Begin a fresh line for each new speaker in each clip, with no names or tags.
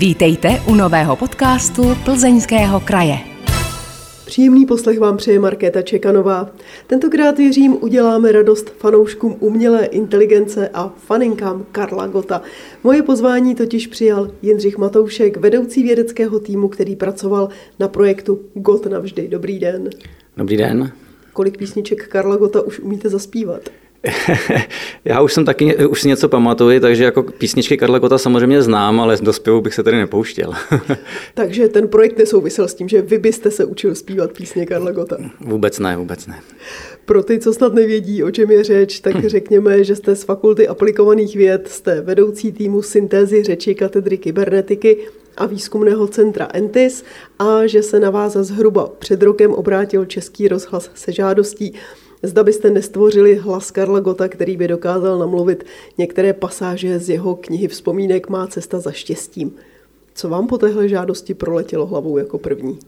Vítejte u nového podcastu Plzeňského kraje.
Příjemný poslech vám přeje Markéta Čekanová. Tentokrát věřím, uděláme radost fanouškům umělé inteligence a faninkám Karla Gota. Moje pozvání totiž přijal Jindřich Matoušek, vedoucí vědeckého týmu, který pracoval na projektu Got navždy. Dobrý den.
Dobrý den.
Kolik písniček Karla Gota už umíte zaspívat?
Já už jsem taky, už si něco pamatuju, takže jako písničky Karla Kota samozřejmě znám, ale do zpěvu bych se tady nepouštěl.
takže ten projekt nesouvisel s tím, že vy byste se učil zpívat písně Karla Gota?
Vůbec ne, vůbec ne.
Pro ty, co snad nevědí, o čem je řeč, tak řekněme, že jste z Fakulty aplikovaných věd, jste vedoucí týmu syntézy řeči katedry kybernetiky a výzkumného centra Entis a že se na vás zhruba před rokem obrátil Český rozhlas se žádostí Zda byste nestvořili hlas Karla Gota, který by dokázal namluvit některé pasáže z jeho knihy Vzpomínek Má cesta za štěstím. Co vám po téhle žádosti proletělo hlavou jako první?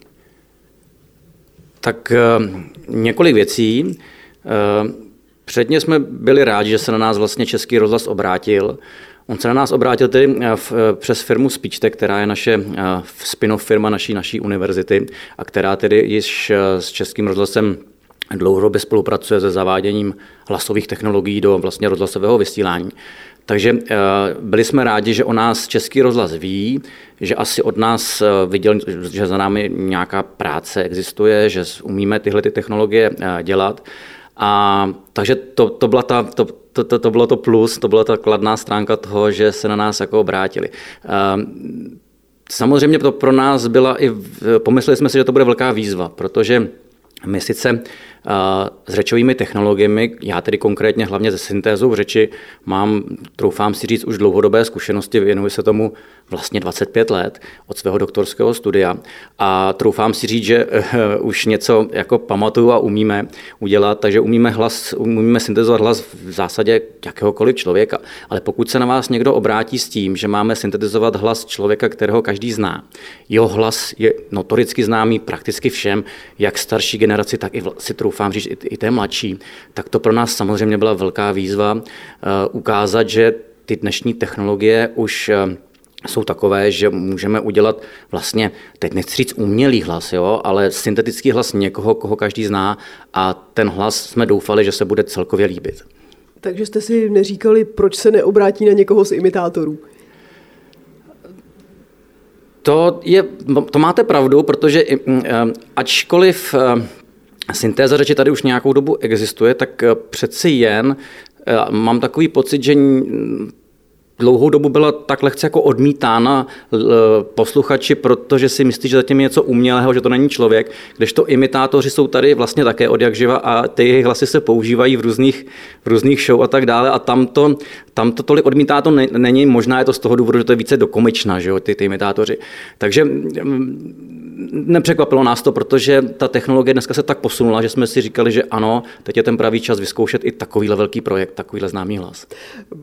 Tak uh, několik věcí. Uh, předně jsme byli rádi, že se na nás vlastně Český rozhlas obrátil. On se na nás obrátil tedy v, přes firmu Speechtech, která je naše spin-off firma naší, naší univerzity a která tedy již s Českým rozhlasem dlouhodobě spolupracuje se zaváděním hlasových technologií do vlastně rozhlasového vysílání. Takže eh, byli jsme rádi, že o nás Český rozhlas ví, že asi od nás eh, viděl, že za námi nějaká práce existuje, že umíme tyhle ty technologie eh, dělat. A takže to, to, byla ta, to, to, to, to bylo to plus, to byla ta kladná stránka toho, že se na nás jako obrátili. Samozřejmě to pro nás byla i, pomysleli jsme si, že to bude velká výzva, protože my sice s řečovými technologiemi, já tedy konkrétně hlavně ze syntézou řeči, mám, troufám si říct, už dlouhodobé zkušenosti, věnuji se tomu vlastně 25 let od svého doktorského studia a troufám si říct, že uh, už něco jako pamatuju a umíme udělat, takže umíme, hlas, umíme syntetizovat hlas v zásadě jakéhokoliv člověka. Ale pokud se na vás někdo obrátí s tím, že máme syntetizovat hlas člověka, kterého každý zná, jeho hlas je notoricky známý prakticky všem, jak starší generaci, tak i si troufám říct i, i té mladší, tak to pro nás samozřejmě byla velká výzva uh, ukázat, že ty dnešní technologie už uh, jsou takové, že můžeme udělat vlastně, teď nechci říct umělý hlas, jo, ale syntetický hlas někoho, koho každý zná a ten hlas jsme doufali, že se bude celkově líbit.
Takže jste si neříkali, proč se neobrátí na někoho z imitátorů?
To, je, to máte pravdu, protože mm, eh, ačkoliv eh, syntéza řeči tady už nějakou dobu existuje, tak eh, přeci jen mám takový pocit, že dlouhou dobu byla tak lehce jako odmítána posluchači, protože si myslí, že zatím je něco umělého, že to není člověk, kdežto imitátoři jsou tady vlastně také od jak živa a ty jejich hlasy se používají v různých, v různých show a tak dále a tam to, tam to tolik odmítá to není, možná je to z toho důvodu, že to je více dokomična, že jo, ty, ty imitátoři. Takže nepřekvapilo nás to, protože ta technologie dneska se tak posunula, že jsme si říkali, že ano, teď je ten pravý čas vyzkoušet i takovýhle velký projekt, takovýhle známý hlas.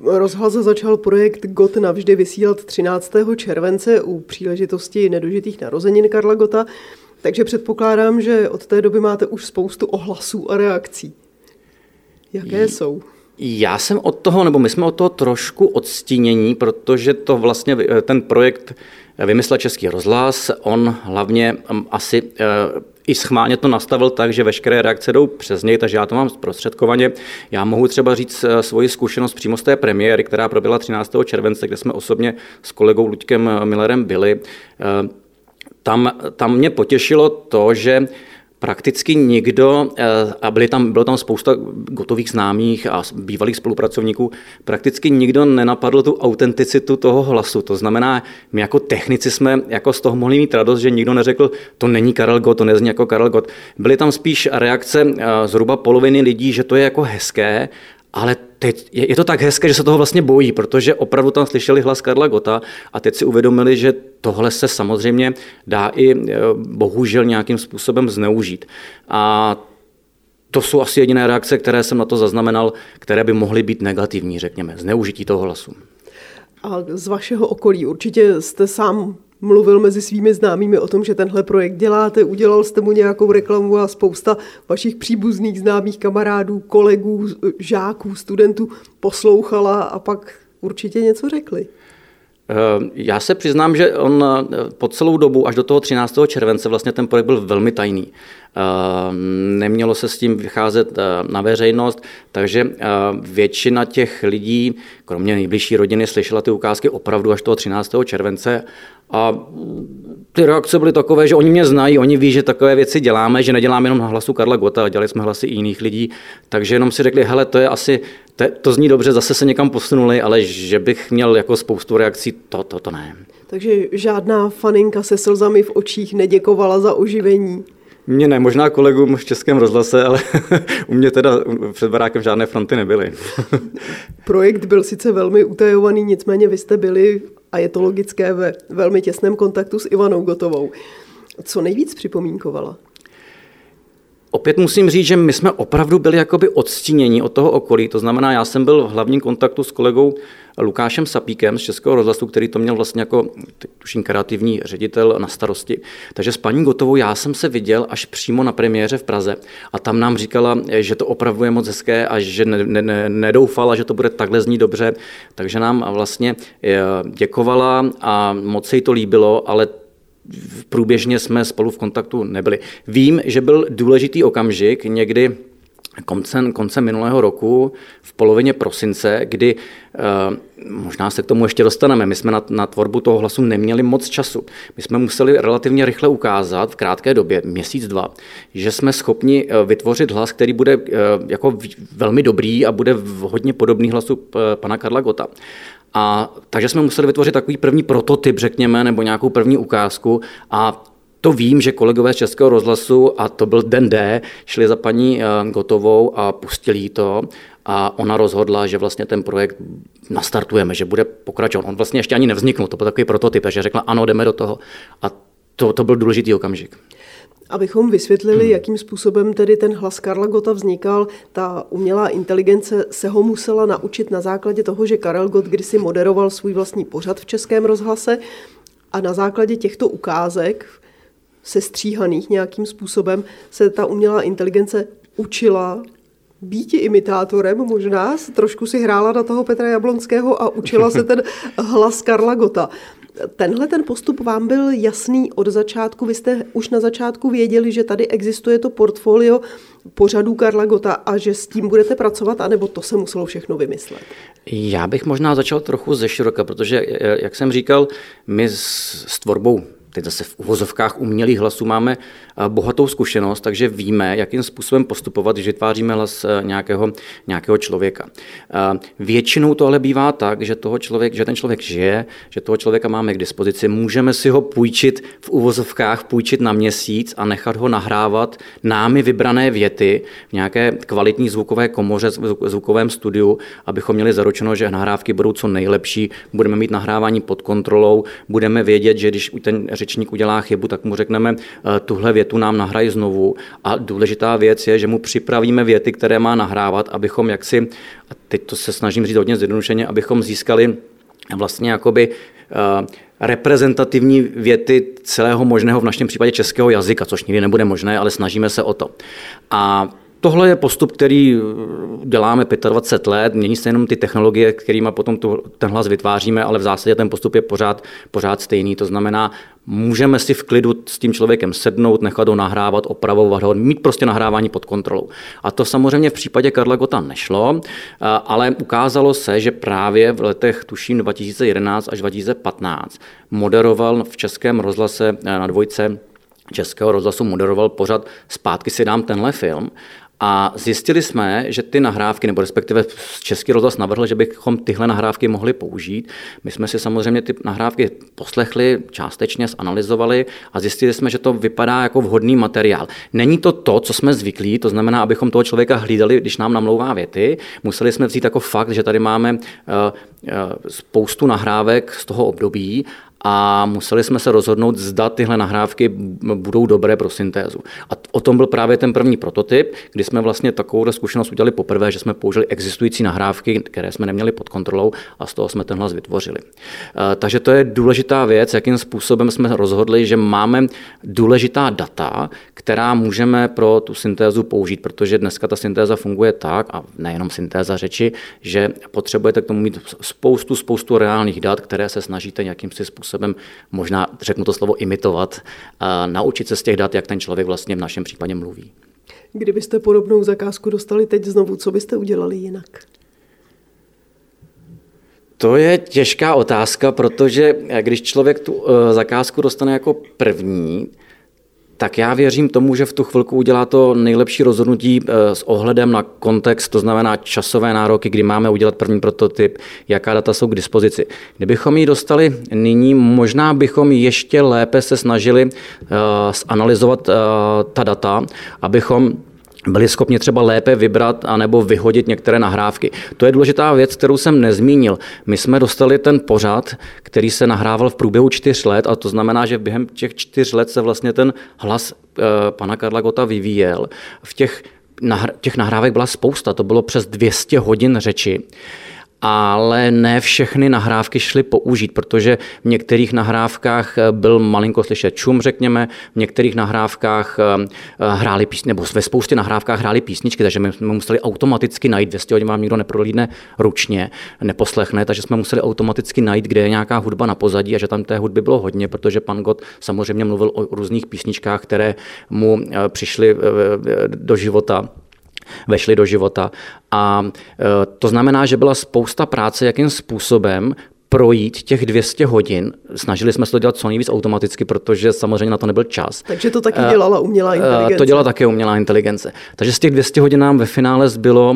Rozhlas začal projekt GOT navždy vysílat 13. července u příležitosti nedožitých narozenin Karla Gota, takže předpokládám, že od té doby máte už spoustu ohlasů a reakcí. Jaké jsou?
Já jsem od toho, nebo my jsme od toho trošku odstínění, protože to vlastně ten projekt vymyslel Český rozhlas. On hlavně um, asi uh, i schválně to nastavil tak, že veškeré reakce jdou přes něj, takže já to mám zprostředkovaně. Já mohu třeba říct uh, svoji zkušenost přímo z té premiéry, která proběhla 13. července, kde jsme osobně s kolegou Luďkem Millerem byli. Tam, tam mě potěšilo to, že prakticky nikdo, eh, a byly tam, bylo tam spousta gotových známých a bývalých spolupracovníků, prakticky nikdo nenapadl tu autenticitu toho hlasu. To znamená, my jako technici jsme jako z toho mohli mít radost, že nikdo neřekl, to není Karel Gott, to nezní jako Karel Gott. Byly tam spíš reakce eh, zhruba poloviny lidí, že to je jako hezké ale teď je, je to tak hezké, že se toho vlastně bojí, protože opravdu tam slyšeli hlas Karla Gota a teď si uvědomili, že tohle se samozřejmě dá i e, bohužel nějakým způsobem zneužít. A to jsou asi jediné reakce, které jsem na to zaznamenal, které by mohly být negativní, řekněme, zneužití toho hlasu.
A z vašeho okolí určitě jste sám mluvil mezi svými známými o tom, že tenhle projekt děláte, udělal jste mu nějakou reklamu a spousta vašich příbuzných známých kamarádů, kolegů, žáků, studentů poslouchala a pak určitě něco řekli.
Já se přiznám, že on po celou dobu až do toho 13. července vlastně ten projekt byl velmi tajný. Nemělo se s tím vycházet na veřejnost, takže většina těch lidí, kromě nejbližší rodiny, slyšela ty ukázky opravdu až toho 13. července a ty reakce byly takové, že oni mě znají, oni ví, že takové věci děláme, že neděláme jenom na hlasu Karla Gota, dělali jsme hlasy i jiných lidí, takže jenom si řekli, hele, to je asi, to, to zní dobře, zase se někam posunuli, ale že bych měl jako spoustu reakcí, to, to, to ne.
Takže žádná faninka se slzami v očích neděkovala za oživení.
Mně ne, možná kolegům v Českém rozhlase, ale u mě teda před barákem žádné fronty nebyly.
Projekt byl sice velmi utajovaný, nicméně vy jste byli, a je to logické, ve velmi těsném kontaktu s Ivanou Gotovou. Co nejvíc připomínkovala?
Opět musím říct, že my jsme opravdu byli jakoby odstíněni od toho okolí. To znamená, já jsem byl v hlavním kontaktu s kolegou Lukášem Sapíkem z Českého rozhlasu, který to měl vlastně jako, tuším, kreativní ředitel na starosti. Takže s paní Gotovou já jsem se viděl až přímo na premiéře v Praze a tam nám říkala, že to opravdu je moc hezké a že ne, ne, ne, nedoufala, že to bude takhle znít dobře. Takže nám vlastně eh, děkovala a moc se jí to líbilo, ale průběžně jsme spolu v kontaktu nebyli. Vím, že byl důležitý okamžik někdy koncem, koncem minulého roku, v polovině prosince, kdy uh, možná se k tomu ještě dostaneme. My jsme na, na tvorbu toho hlasu neměli moc času. My jsme museli relativně rychle ukázat v krátké době, měsíc, dva, že jsme schopni uh, vytvořit hlas, který bude uh, jako velmi dobrý a bude hodně podobný hlasu pana Karla Gota. A takže jsme museli vytvořit takový první prototyp, řekněme, nebo nějakou první ukázku a to vím, že kolegové z Českého rozhlasu, a to byl den D, šli za paní eh, Gotovou a pustili to a ona rozhodla, že vlastně ten projekt nastartujeme, že bude pokračovat. On vlastně ještě ani nevzniknul, to byl takový prototyp, takže řekla ano, jdeme do toho. A to, to byl důležitý okamžik.
Abychom vysvětlili, hmm. jakým způsobem tedy ten hlas Karla Gota vznikal, ta umělá inteligence se ho musela naučit na základě toho, že Karel Gott kdysi moderoval svůj vlastní pořad v Českém rozhlase a na základě těchto ukázek, sestříhaných nějakým způsobem, se ta umělá inteligence učila být imitátorem možná, trošku si hrála na toho Petra Jablonského a učila se ten hlas Karla Gota. Tenhle ten postup vám byl jasný od začátku. Vy jste už na začátku věděli, že tady existuje to portfolio pořadů Karla Gota a že s tím budete pracovat, anebo to se muselo všechno vymyslet?
Já bych možná začal trochu ze široka, protože, jak jsem říkal, my s tvorbou teď zase v uvozovkách umělých hlasů máme eh, bohatou zkušenost, takže víme, jakým způsobem postupovat, když vytváříme hlas eh, nějakého, nějakého člověka. Eh, většinou to ale bývá tak, že, toho člověk, že ten člověk žije, že toho člověka máme k dispozici, můžeme si ho půjčit v uvozovkách, půjčit na měsíc a nechat ho nahrávat námi vybrané věty v nějaké kvalitní zvukové komoře, zvukovém studiu, abychom měli zaručeno, že nahrávky budou co nejlepší, budeme mít nahrávání pod kontrolou, budeme vědět, že když ten řečník udělá chybu, tak mu řekneme, eh, tuhle větu nám nahraj znovu. A důležitá věc je, že mu připravíme věty, které má nahrávat, abychom jaksi, a teď to se snažím říct hodně zjednodušeně, abychom získali vlastně jakoby uh, reprezentativní věty celého možného, v našem případě českého jazyka, což nikdy nebude možné, ale snažíme se o to. A Tohle je postup, který eh, děláme 25 let, mění se jenom ty technologie, kterými potom tu, ten hlas vytváříme, ale v zásadě ten postup je pořád, pořád stejný. To znamená, můžeme si v klidu s tím člověkem sednout, nechat ho nahrávat, opravovat ho, mít prostě nahrávání pod kontrolou. A to samozřejmě v případě Karla Gota nešlo, eh, ale ukázalo se, že právě v letech tuším 2011 až 2015 moderoval v českém rozhlase eh, na dvojce Českého rozhlasu moderoval pořad Zpátky si dám tenhle film a zjistili jsme, že ty nahrávky, nebo respektive Český rozhlas navrhl, že bychom tyhle nahrávky mohli použít. My jsme si samozřejmě ty nahrávky poslechli, částečně zanalizovali a zjistili jsme, že to vypadá jako vhodný materiál. Není to to, co jsme zvyklí, to znamená, abychom toho člověka hlídali, když nám namlouvá věty. Museli jsme vzít jako fakt, že tady máme uh, uh, spoustu nahrávek z toho období a museli jsme se rozhodnout, zda tyhle nahrávky budou dobré pro syntézu. A o tom byl právě ten první prototyp, kdy jsme vlastně takovou zkušenost udělali poprvé, že jsme použili existující nahrávky, které jsme neměli pod kontrolou a z toho jsme ten hlas vytvořili. Eh, takže to je důležitá věc, jakým způsobem jsme rozhodli, že máme důležitá data, která můžeme pro tu syntézu použít, protože dneska ta syntéza funguje tak, a nejenom syntéza řeči, že potřebujete k tomu mít spoustu, spoustu reálných dat, které se snažíte nějakým si způsobem, možná řeknu to slovo imitovat, a naučit se z těch dat, jak ten člověk vlastně v našem případě mluví.
Kdybyste podobnou zakázku dostali teď znovu, co byste udělali jinak?
To je těžká otázka, protože když člověk tu eh, zakázku dostane jako první, tak já věřím tomu, že v tu chvilku udělá to nejlepší rozhodnutí eh, s ohledem na kontext, to znamená časové nároky, kdy máme udělat první prototyp, jaká data jsou k dispozici. Kdybychom ji dostali nyní, možná bychom ještě lépe se snažili uh, zanalizovat uh, ta data, abychom byli schopni třeba lépe vybrat anebo vyhodit některé nahrávky. To je důležitá věc, kterou jsem nezmínil. My jsme dostali ten pořad, který se nahrával v průběhu čtyř let a to znamená, že během těch čtyř let se vlastně ten hlas e, pana Karla Gota vyvíjel. V těch, nahr- těch nahrávek byla spousta, to bylo přes 200 hodin řeči ale ne všechny nahrávky šly použít, protože v některých nahrávkách eh, byl malinko slyšet čum, řekněme, v některých nahrávkách eh, eh, hráli písničky, nebo ve spoustě nahrávkách hráli písničky, takže my jsme museli automaticky najít, 200 hodin vám nikdo neprolídne ručně, neposlechne, takže jsme museli automaticky najít, kde je nějaká hudba na pozadí a že tam té hudby bylo hodně, protože pan Gott samozřejmě mluvil o různých písničkách, které mu přišly do života vešly do života. A e, to znamená, že byla spousta práce, jakým způsobem projít těch 200 hodin. Snažili jsme se to dělat co nejvíc automaticky, protože samozřejmě na to nebyl čas.
Takže to taky dělala umělá inteligence.
To dělala také umělá inteligence. Takže z těch 200 hodin nám ve finále zbylo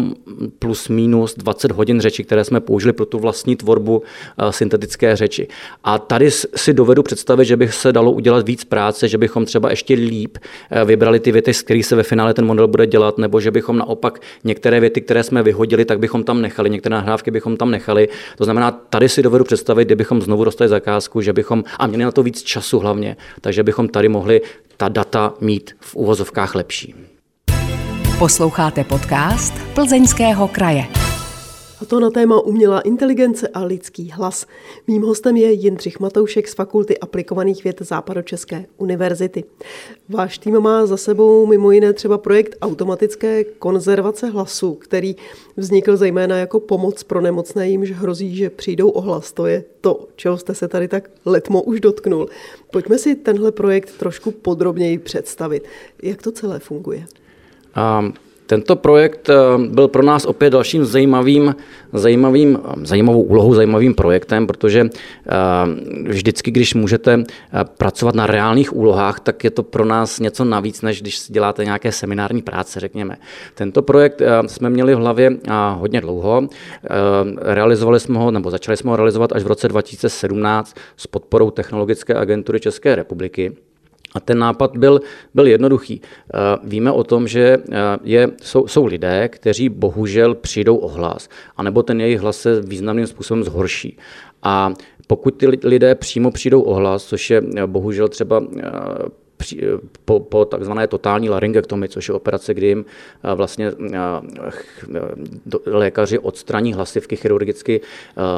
plus minus 20 hodin řeči, které jsme použili pro tu vlastní tvorbu syntetické řeči. A tady si dovedu představit, že bych se dalo udělat víc práce, že bychom třeba ještě líp vybrali ty věty, z kterých se ve finále ten model bude dělat, nebo že bychom naopak některé věty, které jsme vyhodili, tak bychom tam nechali, některé nahrávky bychom tam nechali. To znamená, tady si dovedu dovedu představit, kdybychom znovu dostali zakázku, že bychom, a měli na to víc času hlavně, takže bychom tady mohli ta data mít v uvozovkách lepší.
Posloucháte podcast Plzeňského kraje.
A to na téma umělá inteligence a lidský hlas. Mým hostem je Jindřich Matoušek z Fakulty aplikovaných věd Západočeské univerzity. Váš tým má za sebou mimo jiné třeba projekt automatické konzervace hlasu, který vznikl zejména jako pomoc pro nemocné, jimž hrozí, že přijdou o hlas. To je to, čeho jste se tady tak letmo už dotknul. Pojďme si tenhle projekt trošku podrobněji představit. Jak to celé funguje?
Um, tento projekt eh, byl pro nás opět dalším zajímavým, zajímavým, eh, zajímavou úlohou, zajímavým projektem, protože eh, vždycky, když můžete pracovat na reálných úlohách, tak je to pro nás něco navíc, než když děláte nějaké seminární práce, řekněme. Tento projekt jsme měli v hlavě hodně dlouho. Realizovali jsme ho, nebo začali jsme ho realizovat až v roce 2017 s podporou Technologické agentury České republiky. A ten nápad byl, byl jednoduchý. Eh, víme o tom, že eh, je, jsou, jsou lidé, kteří bohužel přijdou o hlas, anebo ten jejich hlas se významným způsobem zhorší. A pokud ty lidé přímo přijdou o hlas, což je eh, bohužel třeba po, po takzvané totální laryngektomii, což je operace, kdy jim vlastně lékaři odstraní hlasivky chirurgicky,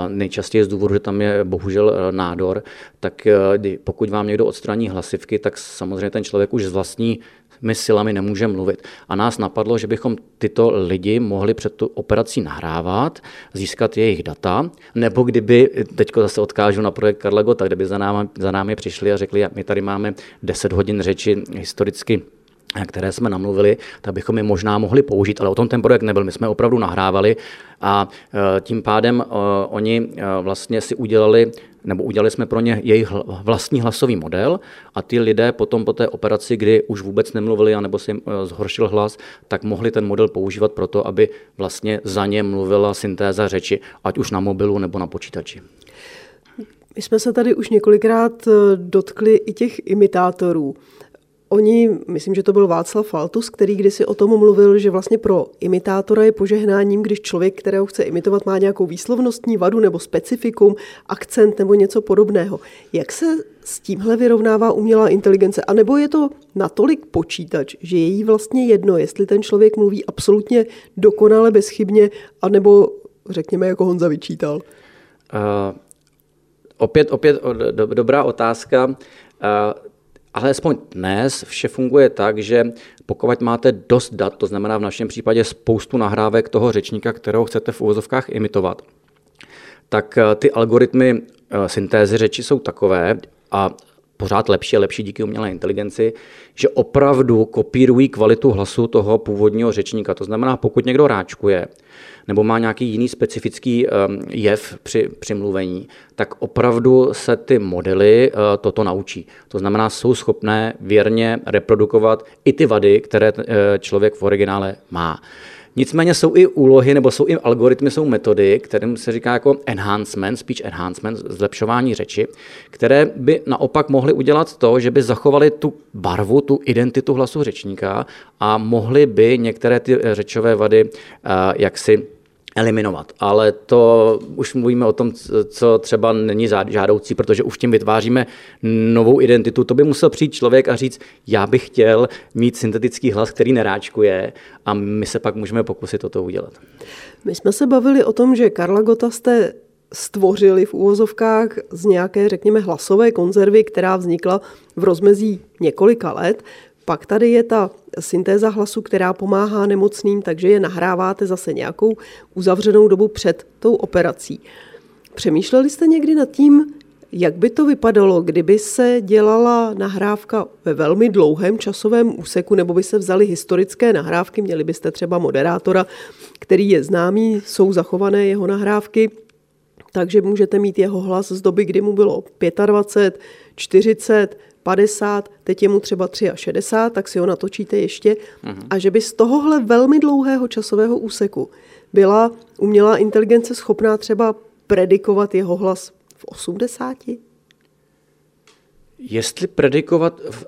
nejčastěji z důvodu, že tam je bohužel nádor, tak pokud vám někdo odstraní hlasivky, tak samozřejmě ten člověk už z vlastní my silami nemůžeme mluvit. A nás napadlo, že bychom tyto lidi mohli před tu operací nahrávat, získat jejich data, nebo kdyby, teď zase odkážu na projekt Karla Gota, kdyby za námi, za námi přišli a řekli, my tady máme 10 hodin řeči historicky které jsme namluvili, tak bychom je možná mohli použít, ale o tom ten projekt nebyl. My jsme opravdu nahrávali a e, tím pádem e, oni e, vlastně si udělali nebo udělali jsme pro ně jejich vlastní hlasový model a ty lidé potom po té operaci, kdy už vůbec nemluvili nebo si jim zhoršil hlas, tak mohli ten model používat pro to, aby vlastně za ně mluvila syntéza řeči, ať už na mobilu nebo na počítači.
My jsme se tady už několikrát dotkli i těch imitátorů. Oni, myslím, že to byl Václav Faltus, který kdysi o tom mluvil, že vlastně pro imitátora je požehnáním, když člověk, kterého chce imitovat, má nějakou výslovnostní vadu nebo specifikum, akcent nebo něco podobného. Jak se s tímhle vyrovnává umělá inteligence? A nebo je to natolik počítač, že je jí vlastně jedno, jestli ten člověk mluví absolutně dokonale, bezchybně, anebo řekněme, jako Honza vyčítal? Uh,
opět, opět do, dobrá otázka. Uh, ale aspoň dnes vše funguje tak, že pokud máte dost dat, to znamená v našem případě spoustu nahrávek toho řečníka, kterého chcete v uvozovkách imitovat, tak eh, ty algoritmy eh, syntézy řeči jsou takové a pořád lepší a lepší díky umělé inteligenci, že opravdu kopírují kvalitu hlasu toho původního řečníka. To znamená, pokud někdo ráčkuje, nebo má nějaký jiný specifický ehm, jev při, při mluvení, tak opravdu se ty modely eh, toto naučí. To znamená, jsou schopné věrně reprodukovat i ty vady, které eh, člověk v originále má. Nicméně jsou i úlohy, nebo jsou i algoritmy, jsou metody, kterým se říká jako enhancement, speech enhancement, zlepšování řeči, které by naopak mohly udělat to, že by zachovali tu barvu, tu identitu hlasu řečníka a mohly by některé ty řečové vady uh, jaksi eliminovat. Ale to už mluvíme o tom, co třeba není žádoucí, protože už tím vytváříme novou identitu. To by musel přijít člověk a říct, já bych chtěl mít syntetický hlas, který neráčkuje a my se pak můžeme pokusit toto udělat.
My jsme se bavili o tom, že Karla Gota jste stvořili v úvozovkách z nějaké, řekněme, hlasové konzervy, která vznikla v rozmezí několika let. Pak tady je ta syntéza hlasu, která pomáhá nemocným, takže je nahráváte zase nějakou uzavřenou dobu před tou operací. Přemýšleli jste někdy nad tím, jak by to vypadalo, kdyby se dělala nahrávka ve velmi dlouhém časovém úseku, nebo by se vzaly historické nahrávky, měli byste třeba moderátora, který je známý, jsou zachované jeho nahrávky, takže můžete mít jeho hlas z doby, kdy mu bylo 25, 40, 50, teď je mu třeba 63, tak si ho natočíte ještě. Uh-huh. A že by z tohohle velmi dlouhého časového úseku byla umělá inteligence schopná třeba predikovat jeho hlas v 80?
Jestli predikovat v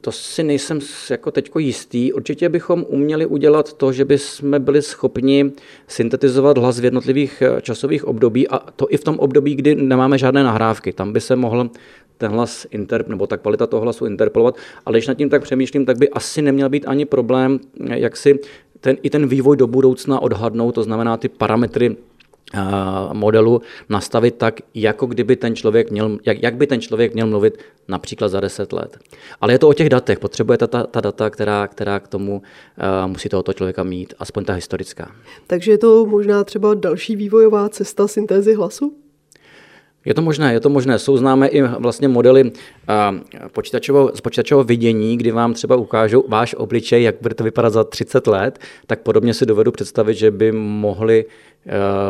to si nejsem jako teďko jistý. Určitě bychom uměli udělat to, že bychom byli schopni syntetizovat hlas v jednotlivých eh, časových období a to i v tom období, kdy nemáme žádné nahrávky. Tam by se mohl ten hlas interp, nebo ta kvalita toho hlasu interpelovat, ale když nad tím tak přemýšlím, tak by asi neměl být ani problém, jak si ten, i ten vývoj do budoucna odhadnout, to znamená ty parametry eh, modelu nastavit tak, jako kdyby ten člověk měl, jak, jak by ten člověk měl mluvit například za 10 let. Ale je to o těch datech, potřebujete ta, ta data, která, která k tomu uh, musí tohoto člověka mít, aspoň ta historická.
Takže je to možná třeba další vývojová cesta syntézy hlasu?
Je to možné, je to možné. Jsou známé i vlastně modely počítačového, z počítačového vidění, kdy vám třeba ukážou váš obličej, jak bude to vypadat za 30 let, tak podobně si dovedu představit, že by mohli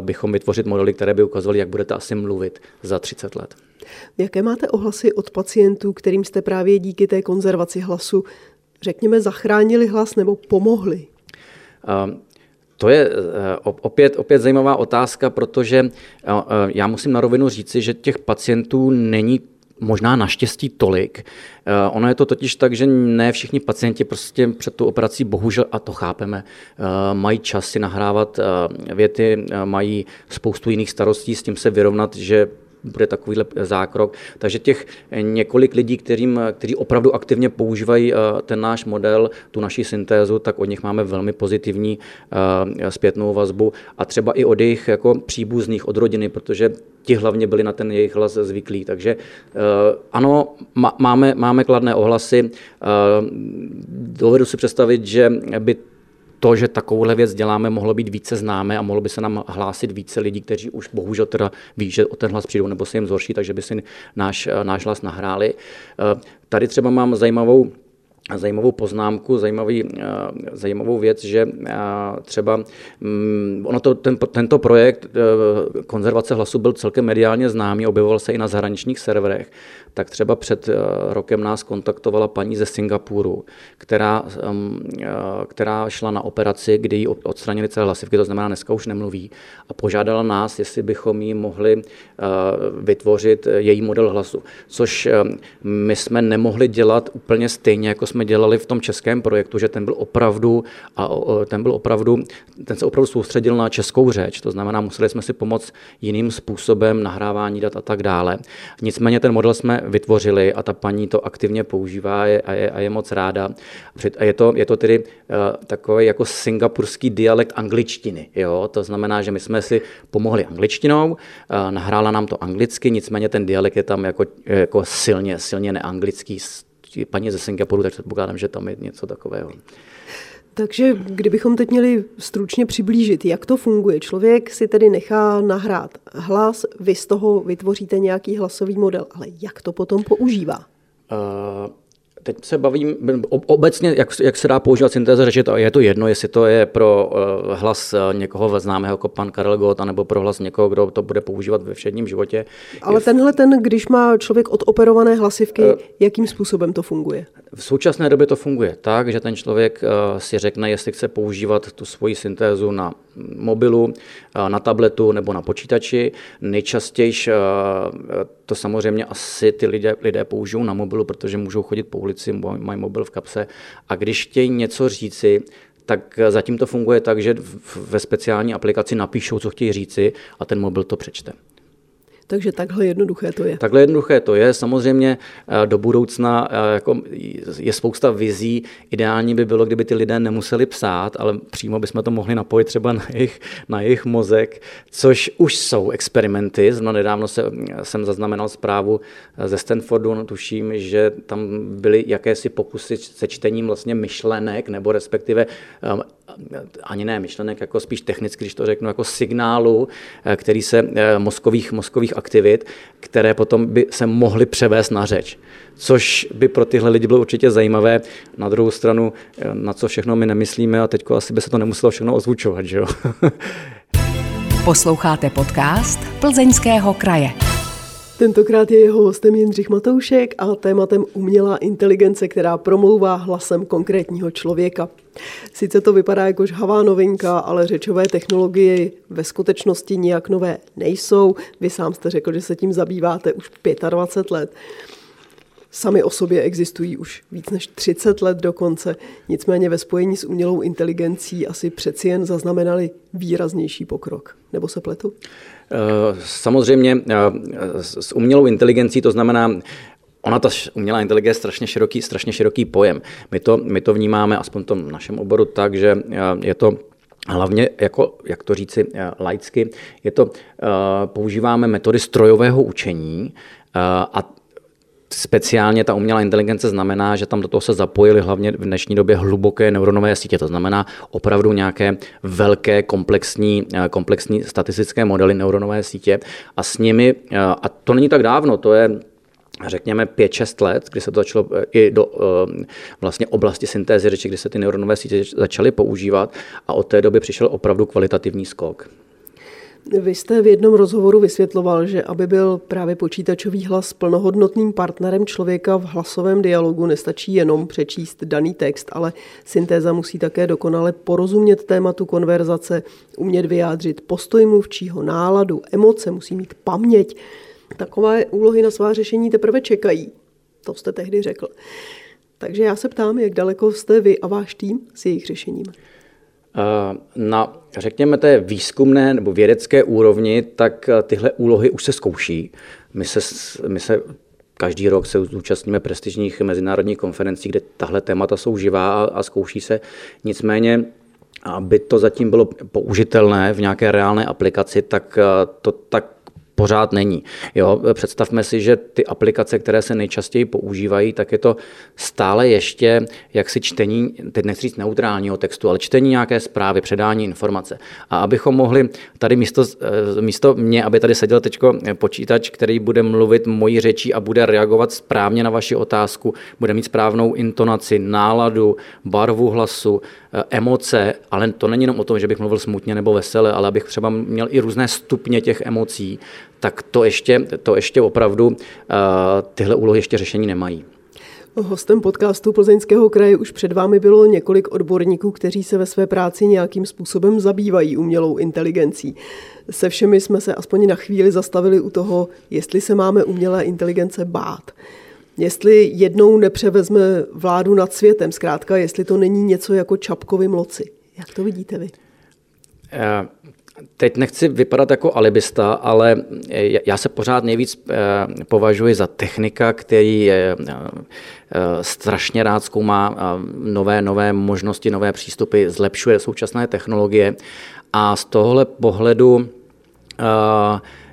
bychom vytvořit modely, které by ukazovaly, jak budete asi mluvit za 30 let.
Jaké máte ohlasy od pacientů, kterým jste právě díky té konzervaci hlasu, řekněme, zachránili hlas nebo pomohli?
To je eh, opět, opět zajímavá otázka, protože eh, eh, já musím na rovinu říci, že těch pacientů není možná naštěstí tolik. Ono je to totiž tak, že ne všichni pacienti prostě před tu operací, bohužel, a to chápeme, mají čas si nahrávat věty, mají spoustu jiných starostí, s tím se vyrovnat, že bude takovýhle zákrok. Takže těch několik lidí, kterým, kteří opravdu aktivně používají eh, ten náš model, tu naši syntézu, tak od nich máme velmi pozitivní eh, zpětnou vazbu a třeba i od jejich jako příbuzných, od rodiny, protože ti hlavně byli na ten jejich hlas zvyklí. Takže eh, ano, máme, máme kladné ohlasy. Dovedu si představit, že by to, že takovouhle věc děláme, mohlo být více známé a mohlo by se nám hlásit více lidí, kteří už bohužel teda ví, že o ten hlas přijdou nebo se jim zhorší, takže by si náš, náš hlas nahráli. Eh, tady třeba mám zajímavou zajímavou poznámku, zajímavý, eh, zajímavou věc, že eh, třeba mm, ono to, ten, tento projekt konzervace hlasu byl celkem mediálně známý, objevoval se i na zahraničních serverech tak třeba před eh, rokem nás kontaktovala paní ze Singapuru, která, eh, která šla na operaci, kdy jí odstranili celé hlasivky, to znamená, dneska už nemluví, a požádala nás, jestli bychom jí mohli eh, vytvořit její model hlasu. Což my jsme nemohli dělat úplně stejně, jako jsme dělali v tom českém projektu, že ten byl opravdu, a ten byl opravdu, ten se opravdu soustředil na českou řeč, to znamená, museli jsme si pomoct jiným způsobem nahrávání dat a tak dále. Nicméně ten model jsme vytvořili a ta paní to aktivně používá a je, a je, moc ráda. A je to, je to tedy uh, takový jako singapurský dialekt angličtiny. Jo? To znamená, že my jsme si pomohli angličtinou, uh, nahrála nám to anglicky, nicméně ten dialekt je tam jako, jako silně, silně neanglický. Paní ze Singapuru, tak předpokládám, že tam je něco takového.
Takže kdybychom teď měli stručně přiblížit, jak to funguje. Člověk si tedy nechá nahrát hlas, vy z toho vytvoříte nějaký hlasový model, ale jak to potom používá? Uh,
teď se bavím obecně, jak, jak se dá používat syntéza řeči, to je to jedno, jestli to je pro uh, hlas eh, někoho známého jako pan Karel Gott, anebo pro hlas někoho, kdo to bude používat ve všedním životě.
Ale tenhle ten, když má člověk odoperované hlasivky, uh, jakým způsobem to funguje?
V současné době to funguje tak, že ten člověk si řekne, jestli chce používat tu svoji syntézu na mobilu, na tabletu nebo na počítači. Nejčastěji to samozřejmě asi ty lidé, lidé použijou na mobilu, protože můžou chodit po ulici mají mobil v kapse a když chtějí něco říci, tak zatím to funguje tak, že ve speciální aplikaci napíšou, co chtějí říci a ten mobil to přečte.
Takže takhle jednoduché to je.
Takhle jednoduché to je. Samozřejmě eh, do budoucna eh, jako je spousta vizí. Ideální by bylo, kdyby ty lidé nemuseli psát, ale přímo bychom to mohli napojit třeba na jejich, na jejich mozek, což už jsou experimenty. Zno nedávno se, jsem zaznamenal zprávu eh, ze Stanfordu, no, tuším, že tam byly jakési pokusy se čtením vlastně myšlenek, nebo respektive ani ne myšlenek, jako spíš technicky, když to řeknu, jako signálu, který se mozkových, mozkových aktivit, které potom by se mohly převést na řeč. Což by pro tyhle lidi bylo určitě zajímavé. Na druhou stranu, na co všechno my nemyslíme a teď asi by se to nemuselo všechno ozvučovat. Že jo?
Posloucháte podcast Plzeňského kraje.
Tentokrát je jeho hostem Jindřich Matoušek a tématem umělá inteligence, která promlouvá hlasem konkrétního člověka. Sice to vypadá jako žhavá novinka, ale řečové technologie ve skutečnosti nijak nové nejsou. Vy sám jste řekl, že se tím zabýváte už 25 let. Sami o sobě existují už víc než 30 let dokonce, nicméně ve spojení s umělou inteligencí asi přeci jen zaznamenali výraznější pokrok. Nebo se pletu?
Eh, samozřejmě eh, s umělou inteligencí to znamená, Ona ta umělá inteligence je strašně široký, strašně široký pojem. My to, my to vnímáme, aspoň v tom našem oboru, tak, že eh, je to Hlavně, jako, jak to říci laicky, je to, používáme metody strojového učení a Speciálně ta umělá inteligence znamená, že tam do toho se zapojily hlavně v dnešní době hluboké neuronové sítě, to znamená opravdu nějaké velké komplexní, eh, komplexní statistické modely neuronové sítě. A s nimi, eh, a to není tak dávno, to je řekněme 5-6 let, kdy se to začalo eh, i do vlastně oblasti syntézy řeči, kdy se ty neuronové sítě začaly používat. A od té doby přišel opravdu kvalitativní skok.
Vy jste v jednom rozhovoru vysvětloval, že aby byl právě počítačový hlas plnohodnotným partnerem člověka v hlasovém dialogu, nestačí jenom přečíst daný text, ale syntéza musí také dokonale porozumět tématu konverzace, umět vyjádřit postoj mluvčího, náladu, emoce, musí mít paměť. Takové úlohy na svá řešení teprve čekají. To jste tehdy řekl. Takže já se ptám, jak daleko jste vy a váš tým s jejich řešením?
Eh, na, řekněme, té výzkumné nebo vědecké úrovni, tak eh, tyhle úlohy už se zkouší. My se, my se každý rok se zúčastníme prestižních mezinárodních konferencí, kde tahle témata jsou živá a, a zkouší se. Nicméně aby to zatím bylo použitelné v nějaké reálné aplikaci, tak eh, to tak pořád není. Jo, představme si, že ty aplikace, které se nejčastěji používají, tak je to stále ještě jaksi čtení, teď nechci říct neutrálního textu, ale čtení nějaké zprávy, předání informace. A abychom mohli tady místo, eh, místo mě, aby tady seděl teď počítač, který bude mluvit mojí řečí a bude reagovat správně na vaši otázku, bude mít správnou intonaci, náladu, barvu hlasu, eh, emoce, ale to není jenom o tom, že bych mluvil smutně nebo vesele, ale abych třeba měl i různé stupně těch emocí, tak to ještě, to ještě opravdu uh, tyhle úlohy ještě řešení nemají.
Hostem podcastu Plzeňského kraje už před vámi bylo několik odborníků, kteří se ve své práci nějakým způsobem zabývají umělou inteligencí. Se všemi jsme se aspoň na chvíli zastavili u toho, jestli se máme umělé inteligence bát. jestli jednou nepřevezme vládu nad světem, zkrátka, jestli to není něco jako čapkovy moci. Jak to vidíte vy?
Eh, teď nechci vypadat jako alibista, ale já se pořád nejvíc eh, považuji za technika, který je eh, strašně rád zkoumá nové, nové možnosti, nové přístupy, zlepšuje současné technologie. A z tohohle pohledu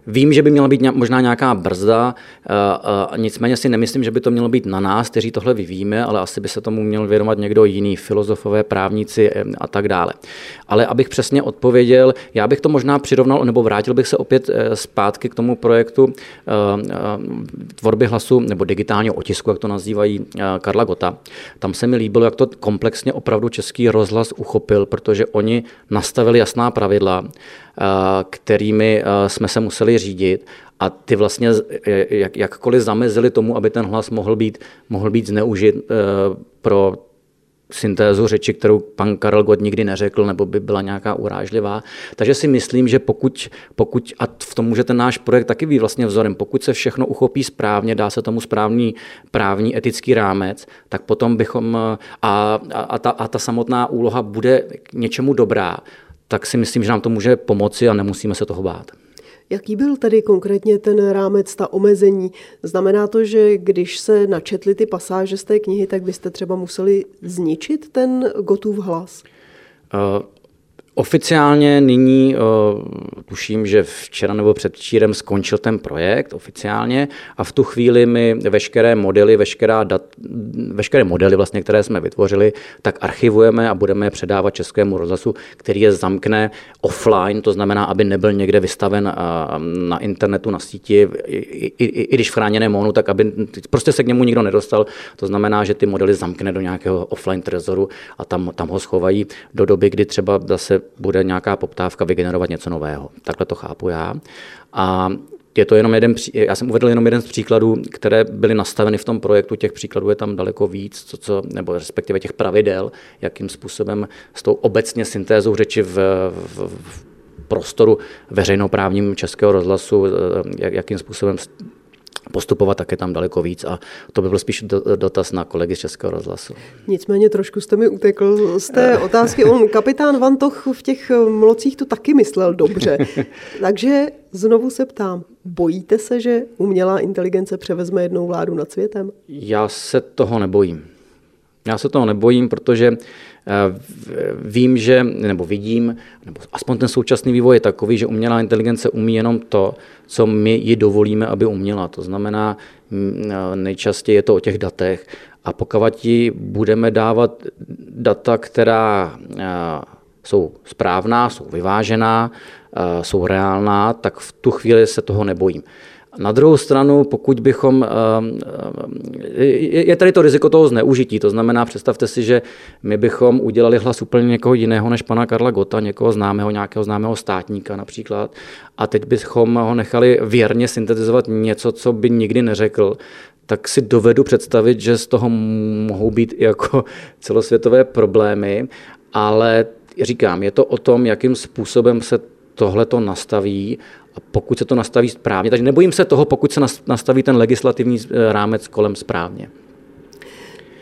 Vím, že by měla být možná nějaká brzda, nicméně si nemyslím, že by to mělo být na nás, kteří tohle vyvíjíme, ale asi by se tomu měl věnovat někdo jiný, filozofové, právníci a tak dále. Ale abych přesně odpověděl, já bych to možná přirovnal, nebo vrátil bych se opět zpátky k tomu projektu tvorby hlasu nebo digitálního otisku, jak to nazývají Karla Gota. Tam se mi líbilo, jak to komplexně opravdu český rozhlas uchopil, protože oni nastavili jasná pravidla, kterými jsme se museli řídit a ty vlastně jak, jakkoliv zamezili tomu, aby ten hlas mohl být, mohl být zneužit pro syntézu řeči, kterou pan Karel Gott nikdy neřekl, nebo by byla nějaká urážlivá. Takže si myslím, že pokud, pokud a v tom může ten náš projekt taky být vlastně vzorem, pokud se všechno uchopí správně, dá se tomu správný právní etický rámec, tak potom bychom, a, a, a, ta, a ta samotná úloha bude k něčemu dobrá, tak si myslím, že nám to může pomoci a nemusíme se toho bát.
Jaký byl tedy konkrétně ten rámec, ta omezení? Znamená to, že když se načetly ty pasáže z té knihy, tak byste třeba museli zničit ten Gotův hlas?
Uh, Oficiálně nyní uh, tuším, že včera nebo předčírem skončil ten projekt oficiálně a v tu chvíli my veškeré modely, veškerá dat, veškeré modely, vlastně, které jsme vytvořili, tak archivujeme a budeme je předávat Českému rozhlasu, který je zamkne offline, to znamená, aby nebyl někde vystaven uh, na internetu, na síti, i, i, i, i když v chráněné monu, tak aby prostě se k němu nikdo nedostal. To znamená, že ty modely zamkne do nějakého offline trezoru a tam, tam ho schovají do doby, kdy třeba zase bude nějaká poptávka vygenerovat něco nového. Takhle to chápu já. A je to jenom jeden, já jsem uvedl jenom jeden z příkladů, které byly nastaveny v tom projektu, těch příkladů je tam daleko víc, co, co, nebo respektive těch pravidel, jakým způsobem s tou obecně syntézou řeči v, v, v prostoru veřejnoprávním českého rozhlasu, jak, jakým způsobem postupovat, tak je tam daleko víc a to by byl spíš dotaz na kolegy z Českého rozhlasu.
Nicméně trošku jste mi utekl z té otázky. On, kapitán Vantoch v těch mlocích to taky myslel dobře. Takže znovu se ptám, bojíte se, že umělá inteligence převezme jednou vládu nad světem?
Já se toho nebojím. Já se toho nebojím, protože eh, vím, že, nebo vidím, nebo aspoň ten současný vývoj je takový, že umělá inteligence umí jenom to, co my ji dovolíme, aby uměla. To znamená, mm, eh, nejčastěji je to o těch datech. A pokud ji budeme dávat data, která eh, jsou správná, jsou vyvážená, jsou reálná, tak v tu chvíli se toho nebojím. Na druhou stranu, pokud bychom, ehm, ehm, je tady to riziko toho zneužití, to znamená, představte si, že my bychom udělali hlas úplně někoho jiného než pana Karla Gota, někoho známého, nějakého známého státníka například, a teď bychom ho nechali věrně syntetizovat něco, co by nikdy neřekl, tak si dovedu představit, že z toho mohou být i jako celosvětové problémy, ale říkám, je to o tom, jakým způsobem se tohle to nastaví a pokud se to nastaví správně. Takže nebojím se toho, pokud se nastaví ten legislativní eh, rámec kolem správně.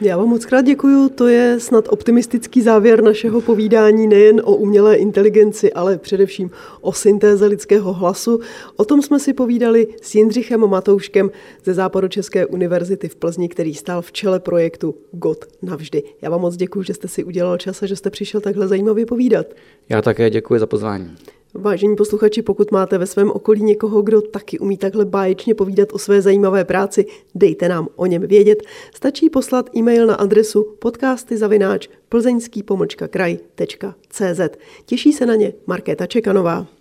Já vám moc krát děkuju. To je snad optimistický závěr našeho povídání nejen o umělé inteligenci, ale především o syntéze lidského hlasu. O tom jsme si povídali s Jindřichem Matouškem ze Západočeské univerzity v Plzni, který stál v čele projektu GOT navždy. Já vám moc děkuji, že jste si udělal čas a že jste přišel takhle zajímavě povídat.
Já také děkuji za pozvání.
Vážení posluchači, pokud máte ve svém okolí někoho, kdo taky umí takhle báječně povídat o své zajímavé práci, dejte nám o něm vědět. Stačí poslat e-mail na adresu podcasty zavináč plzeňský. Těší se na ně Markéta Čekanová.